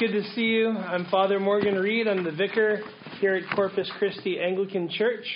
good to see you. I'm Father Morgan Reed. I'm the vicar here at Corpus Christi Anglican Church.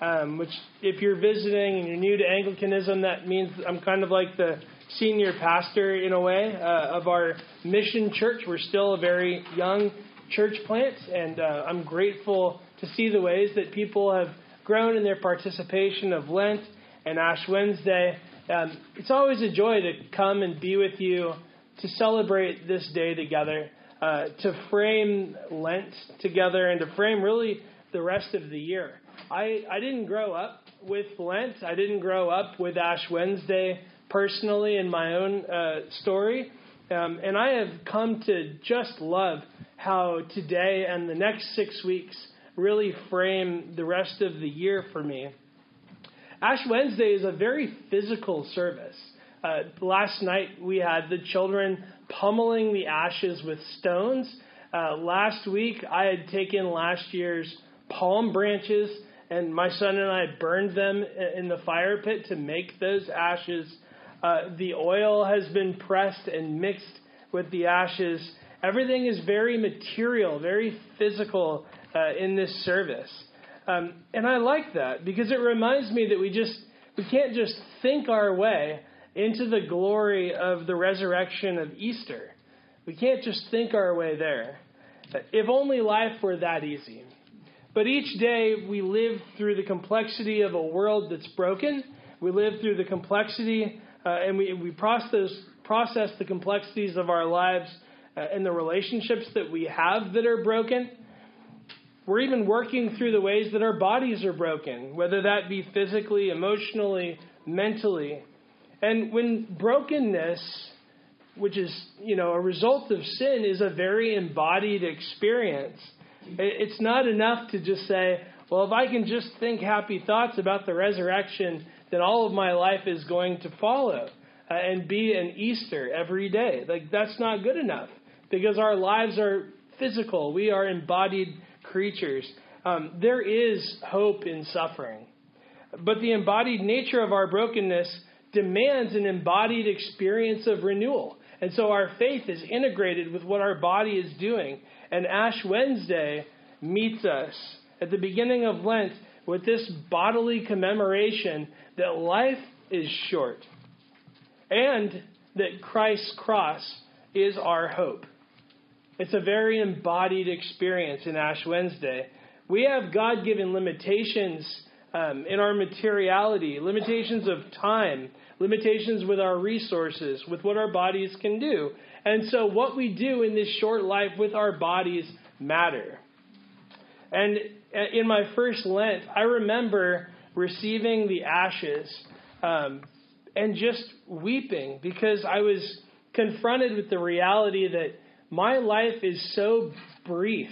Um, which, if you're visiting and you're new to Anglicanism, that means I'm kind of like the senior pastor in a way uh, of our mission church. We're still a very young church plant, and uh, I'm grateful to see the ways that people have grown in their participation of Lent and Ash Wednesday. Um, it's always a joy to come and be with you to celebrate this day together uh, to frame Lent together and to frame really the rest of the year. I, I didn't grow up with Lent. I didn't grow up with Ash Wednesday personally in my own uh, story. Um, and I have come to just love how today and the next six weeks really frame the rest of the year for me. Ash Wednesday is a very physical service. Uh, last night we had the children pummeling the ashes with stones. Uh, last week, I had taken last year's palm branches, and my son and I burned them in the fire pit to make those ashes. Uh, the oil has been pressed and mixed with the ashes. Everything is very material, very physical uh, in this service. Um, and I like that because it reminds me that we just we can't just think our way into the glory of the resurrection of Easter. We can't just think our way there. If only life were that easy. But each day we live through the complexity of a world that's broken. We live through the complexity uh, and we, we process, process the complexities of our lives uh, and the relationships that we have that are broken. We're even working through the ways that our bodies are broken, whether that be physically, emotionally, mentally. And when brokenness, which is, you know, a result of sin, is a very embodied experience, it's not enough to just say, well, if I can just think happy thoughts about the resurrection, then all of my life is going to follow uh, and be an Easter every day. Like, that's not good enough because our lives are physical, we are embodied creatures. Um, there is hope in suffering. But the embodied nature of our brokenness demands an embodied experience of renewal. And so our faith is integrated with what our body is doing. And Ash Wednesday meets us at the beginning of Lent with this bodily commemoration that life is short and that Christ's cross is our hope. It's a very embodied experience in Ash Wednesday. We have God given limitations um, in our materiality, limitations of time, limitations with our resources, with what our bodies can do. And so, what we do in this short life with our bodies matter. And in my first Lent, I remember receiving the ashes um, and just weeping because I was confronted with the reality that my life is so brief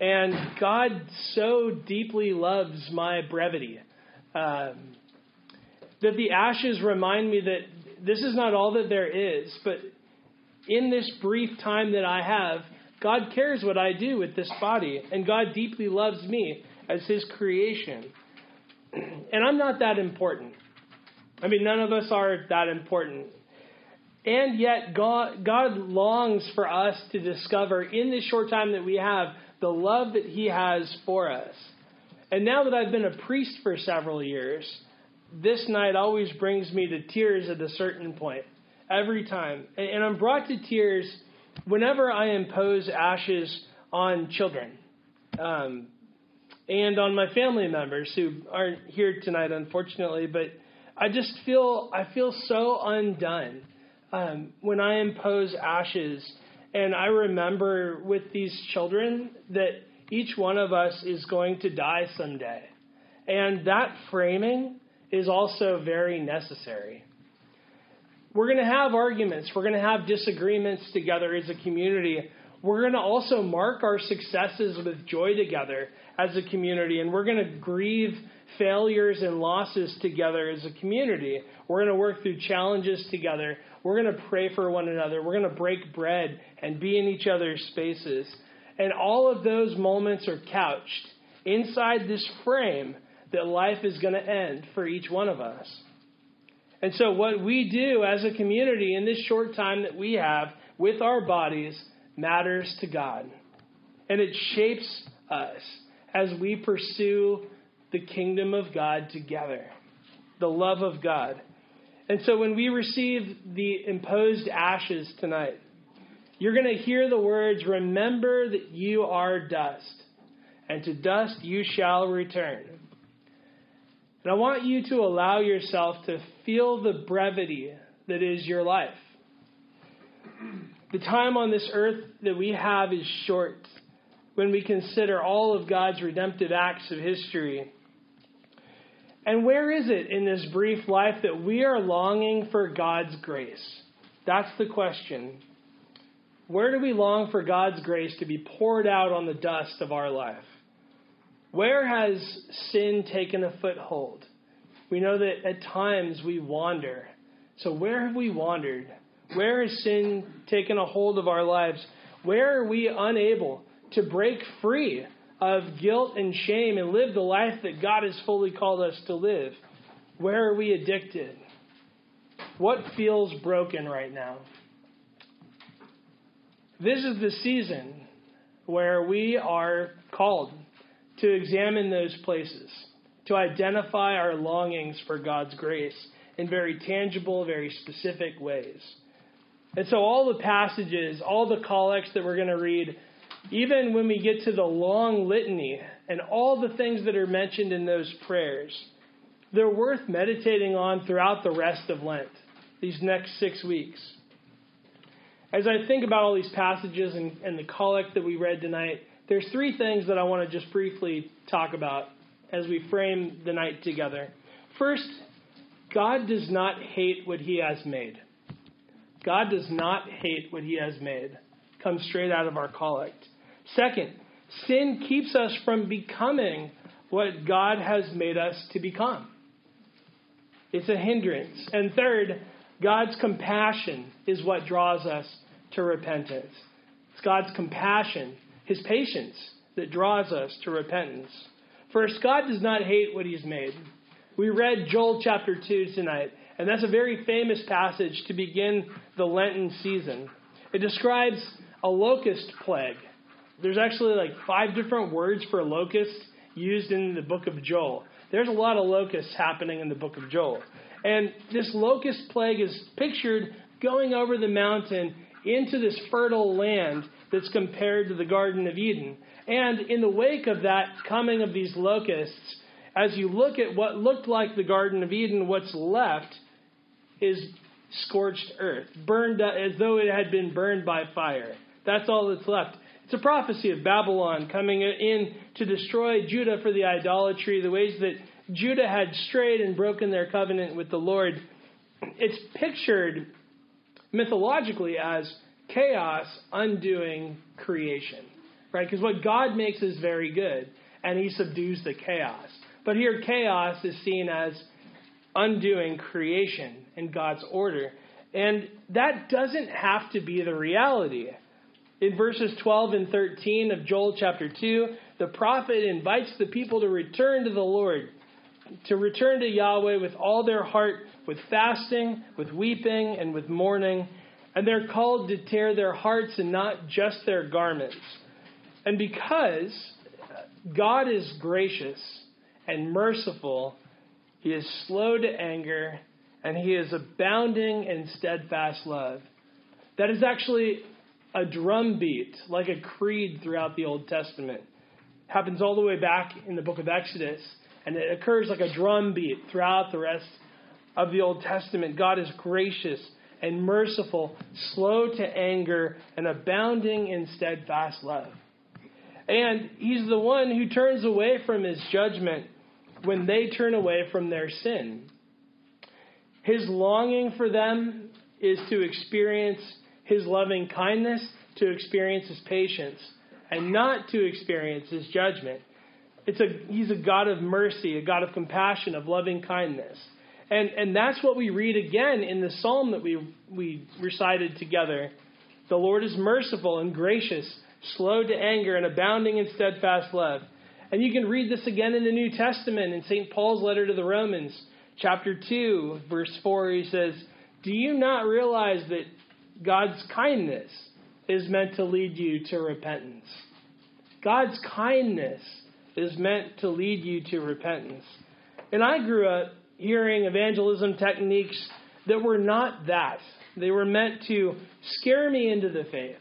and God so deeply loves my brevity. Um, that the ashes remind me that this is not all that there is, but in this brief time that I have, God cares what I do with this body, and God deeply loves me as His creation. And I'm not that important. I mean, none of us are that important. And yet, God, God longs for us to discover in this short time that we have the love that He has for us. And now that I've been a priest for several years, this night always brings me to tears at a certain point. Every time. And I'm brought to tears whenever I impose ashes on children um, and on my family members who aren't here tonight, unfortunately. But I just feel I feel so undone um, when I impose ashes and I remember with these children that each one of us is going to die someday. And that framing is also very necessary. We're going to have arguments, we're going to have disagreements together as a community. We're going to also mark our successes with joy together as a community, and we're going to grieve failures and losses together as a community. We're going to work through challenges together. We're going to pray for one another. We're going to break bread and be in each other's spaces. And all of those moments are couched inside this frame that life is going to end for each one of us. And so, what we do as a community in this short time that we have with our bodies matters to God. And it shapes us as we pursue the kingdom of God together, the love of God. And so when we receive the imposed ashes tonight, you're going to hear the words, Remember that you are dust, and to dust you shall return. And I want you to allow yourself to feel the brevity that is your life. The time on this earth that we have is short when we consider all of God's redemptive acts of history. And where is it in this brief life that we are longing for God's grace? That's the question. Where do we long for God's grace to be poured out on the dust of our life? Where has sin taken a foothold? We know that at times we wander. So, where have we wandered? Where has sin taken a hold of our lives? Where are we unable to break free of guilt and shame and live the life that God has fully called us to live? Where are we addicted? What feels broken right now? This is the season where we are called to examine those places, to identify our longings for God's grace in very tangible, very specific ways. And so, all the passages, all the collects that we're going to read, even when we get to the long litany and all the things that are mentioned in those prayers, they're worth meditating on throughout the rest of Lent, these next six weeks. As I think about all these passages and, and the collect that we read tonight, there's three things that I want to just briefly talk about as we frame the night together. First, God does not hate what he has made. God does not hate what he has made. Comes straight out of our collect. Second, sin keeps us from becoming what God has made us to become. It's a hindrance. And third, God's compassion is what draws us to repentance. It's God's compassion, his patience, that draws us to repentance. First, God does not hate what he's made. We read Joel chapter 2 tonight. And that's a very famous passage to begin the Lenten season. It describes a locust plague. There's actually like five different words for locust used in the book of Joel. There's a lot of locusts happening in the book of Joel. And this locust plague is pictured going over the mountain into this fertile land that's compared to the Garden of Eden. And in the wake of that coming of these locusts, as you look at what looked like the Garden of Eden, what's left is scorched earth, burned as though it had been burned by fire. That's all that's left. It's a prophecy of Babylon coming in to destroy Judah for the idolatry, the ways that Judah had strayed and broken their covenant with the Lord. It's pictured mythologically as chaos undoing creation, right? Because what God makes is very good, and He subdues the chaos. But here, chaos is seen as undoing creation and God's order. And that doesn't have to be the reality. In verses 12 and 13 of Joel chapter 2, the prophet invites the people to return to the Lord, to return to Yahweh with all their heart, with fasting, with weeping, and with mourning. And they're called to tear their hearts and not just their garments. And because God is gracious and merciful, He is slow to anger and he is abounding in steadfast love. That is actually a drum beat, like a creed throughout the Old Testament. It happens all the way back in the book of Exodus, and it occurs like a drum beat throughout the rest of the Old Testament. God is gracious and merciful, slow to anger, and abounding in steadfast love. And he's the one who turns away from his judgment when they turn away from their sin. His longing for them is to experience His loving kindness, to experience his patience and not to experience his judgment. It's a, he's a God of mercy, a God of compassion, of loving kindness. And, and that's what we read again in the psalm that we, we recited together. The Lord is merciful and gracious, slow to anger, and abounding in steadfast love. And you can read this again in the New Testament in St. Paul's letter to the Romans, chapter 2, verse 4. He says, Do you not realize that God's kindness is meant to lead you to repentance? God's kindness is meant to lead you to repentance. And I grew up hearing evangelism techniques that were not that. They were meant to scare me into the faith.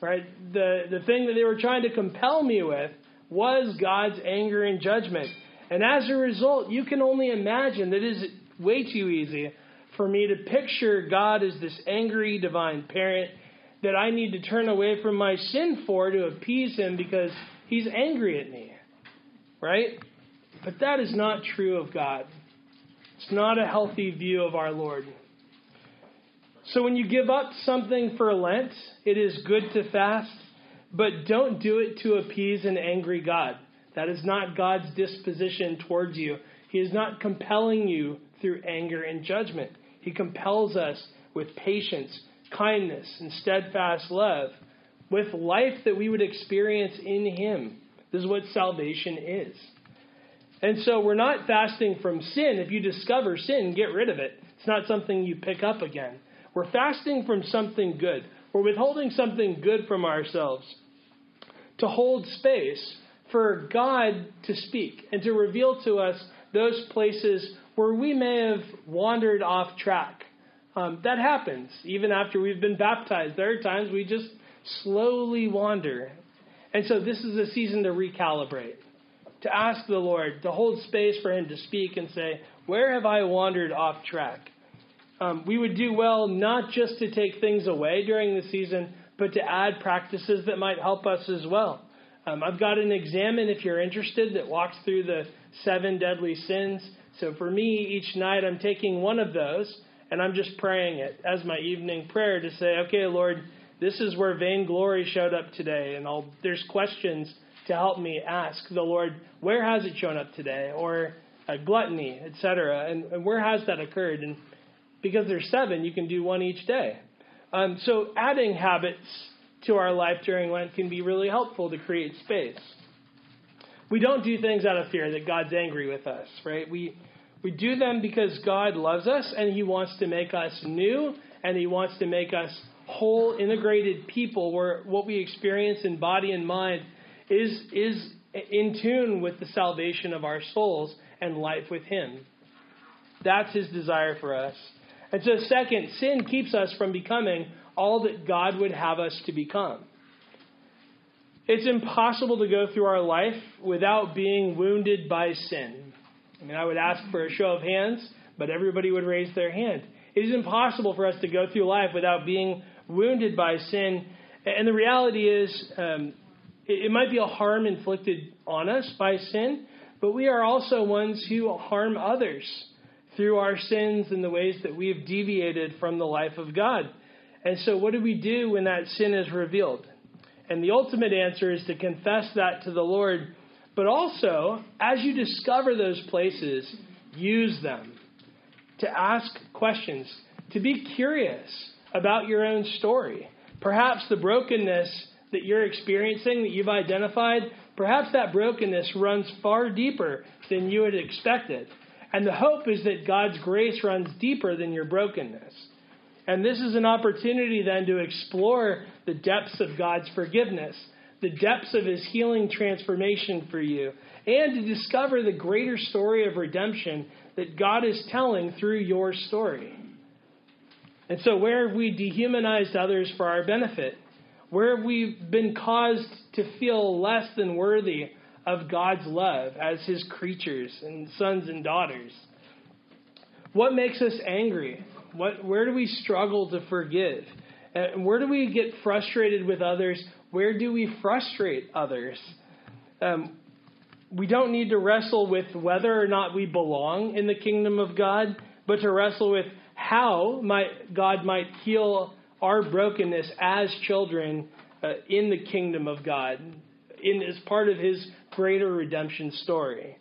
Right? The the thing that they were trying to compel me with was God's anger and judgment. And as a result, you can only imagine that it is way too easy for me to picture God as this angry divine parent that I need to turn away from my sin for to appease him because he's angry at me. Right? But that is not true of God. It's not a healthy view of our Lord. So when you give up something for Lent, it is good to fast, but don't do it to appease an angry God. That is not God's disposition towards you. He is not compelling you through anger and judgment. He compels us with patience, kindness, and steadfast love, with life that we would experience in Him. This is what salvation is. And so we're not fasting from sin. If you discover sin, get rid of it. It's not something you pick up again. We're fasting from something good. We're withholding something good from ourselves to hold space for God to speak and to reveal to us those places where we may have wandered off track. Um, that happens even after we've been baptized. There are times we just slowly wander. And so this is a season to recalibrate to ask the Lord, to hold space for Him to speak and say, Where have I wandered off track? Um, we would do well not just to take things away during the season, but to add practices that might help us as well. Um, I've got an examen if you're interested that walks through the seven deadly sins. So for me, each night I'm taking one of those and I'm just praying it as my evening prayer to say, okay, Lord, this is where vainglory showed up today, and I'll, there's questions to help me ask the Lord, where has it shown up today? Or uh, gluttony, etc. And, and, where has that occurred? And because there's seven, you can do one each day. Um, so adding habits to our life during Lent can be really helpful to create space. We don't do things out of fear that God's angry with us, right? We we do them because God loves us and He wants to make us new and He wants to make us whole, integrated people where what we experience in body and mind is, is in tune with the salvation of our souls and life with Him. That's His desire for us. And so, second, sin keeps us from becoming all that God would have us to become. It's impossible to go through our life without being wounded by sin. I mean, I would ask for a show of hands, but everybody would raise their hand. It is impossible for us to go through life without being wounded by sin. And the reality is, um, it might be a harm inflicted on us by sin, but we are also ones who harm others through our sins and the ways that we have deviated from the life of God. And so, what do we do when that sin is revealed? And the ultimate answer is to confess that to the Lord, but also, as you discover those places, use them to ask questions, to be curious about your own story. Perhaps the brokenness that you're experiencing, that you've identified, perhaps that brokenness runs far deeper than you had expected. And the hope is that God's grace runs deeper than your brokenness. And this is an opportunity then to explore the depths of God's forgiveness, the depths of His healing transformation for you, and to discover the greater story of redemption that God is telling through your story. And so, where have we dehumanized others for our benefit? where have we've been caused to feel less than worthy of God's love as His creatures and sons and daughters. What makes us angry? What, where do we struggle to forgive? And where do we get frustrated with others? Where do we frustrate others? Um, we don't need to wrestle with whether or not we belong in the kingdom of God, but to wrestle with how might God might heal our brokenness as children uh, in the kingdom of God, in as part of His greater redemption story.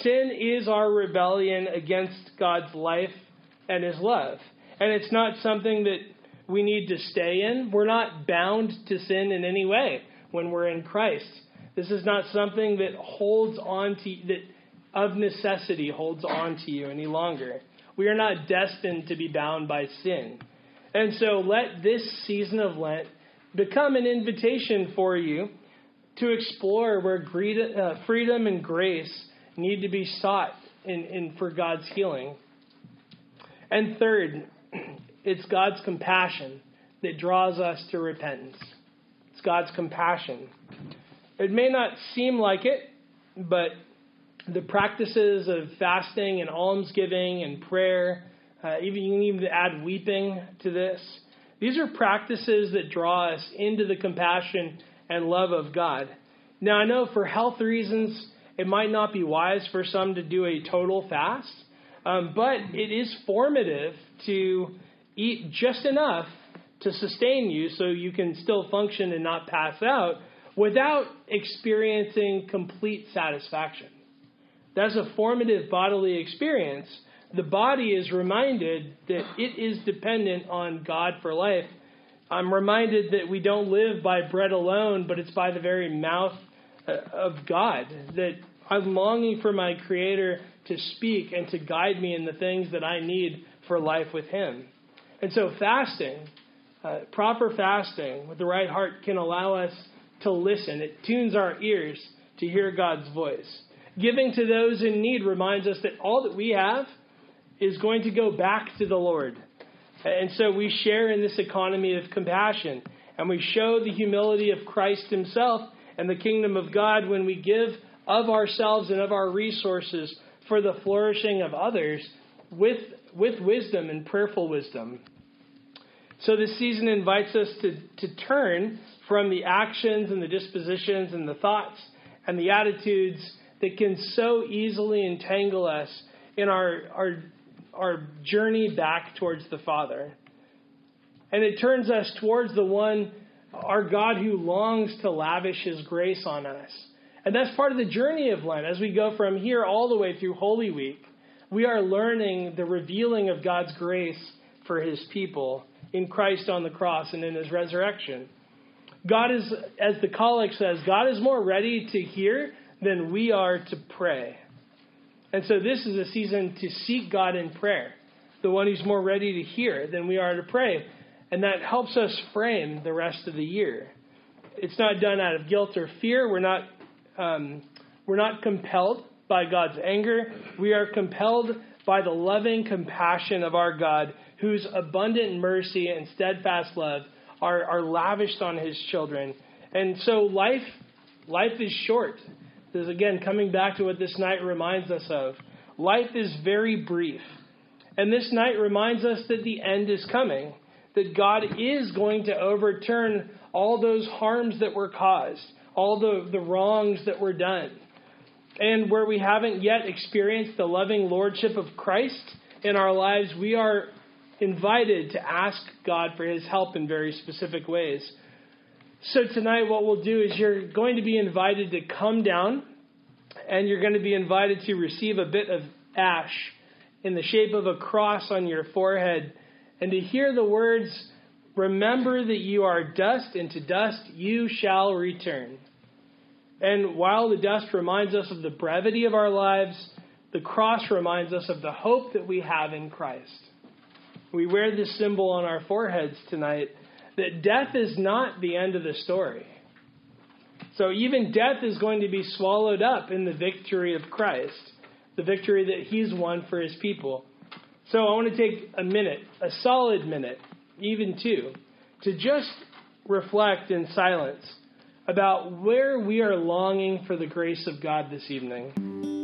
Sin is our rebellion against God's life and His love. And it's not something that we need to stay in. We're not bound to sin in any way when we're in Christ. This is not something that holds on to, that of necessity holds on to you any longer. We are not destined to be bound by sin. And so let this season of Lent become an invitation for you to explore where uh, freedom and grace need to be sought in, in, for God's healing. And third, it's God's compassion that draws us to repentance. It's God's compassion. It may not seem like it, but the practices of fasting and almsgiving and prayer, uh, even you can even add weeping to this. These are practices that draw us into the compassion and love of God. Now, I know for health reasons, it might not be wise for some to do a total fast, um, but it is formative to eat just enough to sustain you so you can still function and not pass out without experiencing complete satisfaction. That's a formative bodily experience. The body is reminded that it is dependent on God for life. I'm reminded that we don't live by bread alone, but it's by the very mouth uh, of God. That I'm longing for my Creator to speak and to guide me in the things that I need for life with Him. And so, fasting, uh, proper fasting with the right heart, can allow us to listen. It tunes our ears to hear God's voice. Giving to those in need reminds us that all that we have is going to go back to the Lord. And so we share in this economy of compassion. And we show the humility of Christ Himself and the kingdom of God when we give of ourselves and of our resources for the flourishing of others with, with wisdom and prayerful wisdom. So this season invites us to, to turn from the actions and the dispositions and the thoughts and the attitudes that can so easily entangle us in our, our, our journey back towards the Father. And it turns us towards the one, our God, who longs to lavish his grace on us. And that's part of the journey of Lent. As we go from here all the way through Holy Week, we are learning the revealing of God's grace for his people in Christ on the cross and in his resurrection. God is, as the collect says, God is more ready to hear than we are to pray. And so this is a season to seek God in prayer, the one who's more ready to hear than we are to pray. And that helps us frame the rest of the year. It's not done out of guilt or fear. We're not, um, we're not compelled by God's anger. We are compelled by the loving compassion of our God, whose abundant mercy and steadfast love are, are lavished on his children. And so life, life is short. This is again coming back to what this night reminds us of. Life is very brief. And this night reminds us that the end is coming, that God is going to overturn all those harms that were caused, all the, the wrongs that were done. And where we haven't yet experienced the loving lordship of Christ in our lives, we are invited to ask God for his help in very specific ways. So tonight, what we'll do is you're going to be invited to come down and you're going to be invited to receive a bit of ash in the shape of a cross on your forehead and to hear the words, Remember that you are dust, and to dust you shall return. And while the dust reminds us of the brevity of our lives, the cross reminds us of the hope that we have in Christ. We wear this symbol on our foreheads tonight that death is not the end of the story. So even death is going to be swallowed up in the victory of Christ, the victory that he's won for his people. So I want to take a minute, a solid minute, even two, to just reflect in silence about where we are longing for the grace of God this evening.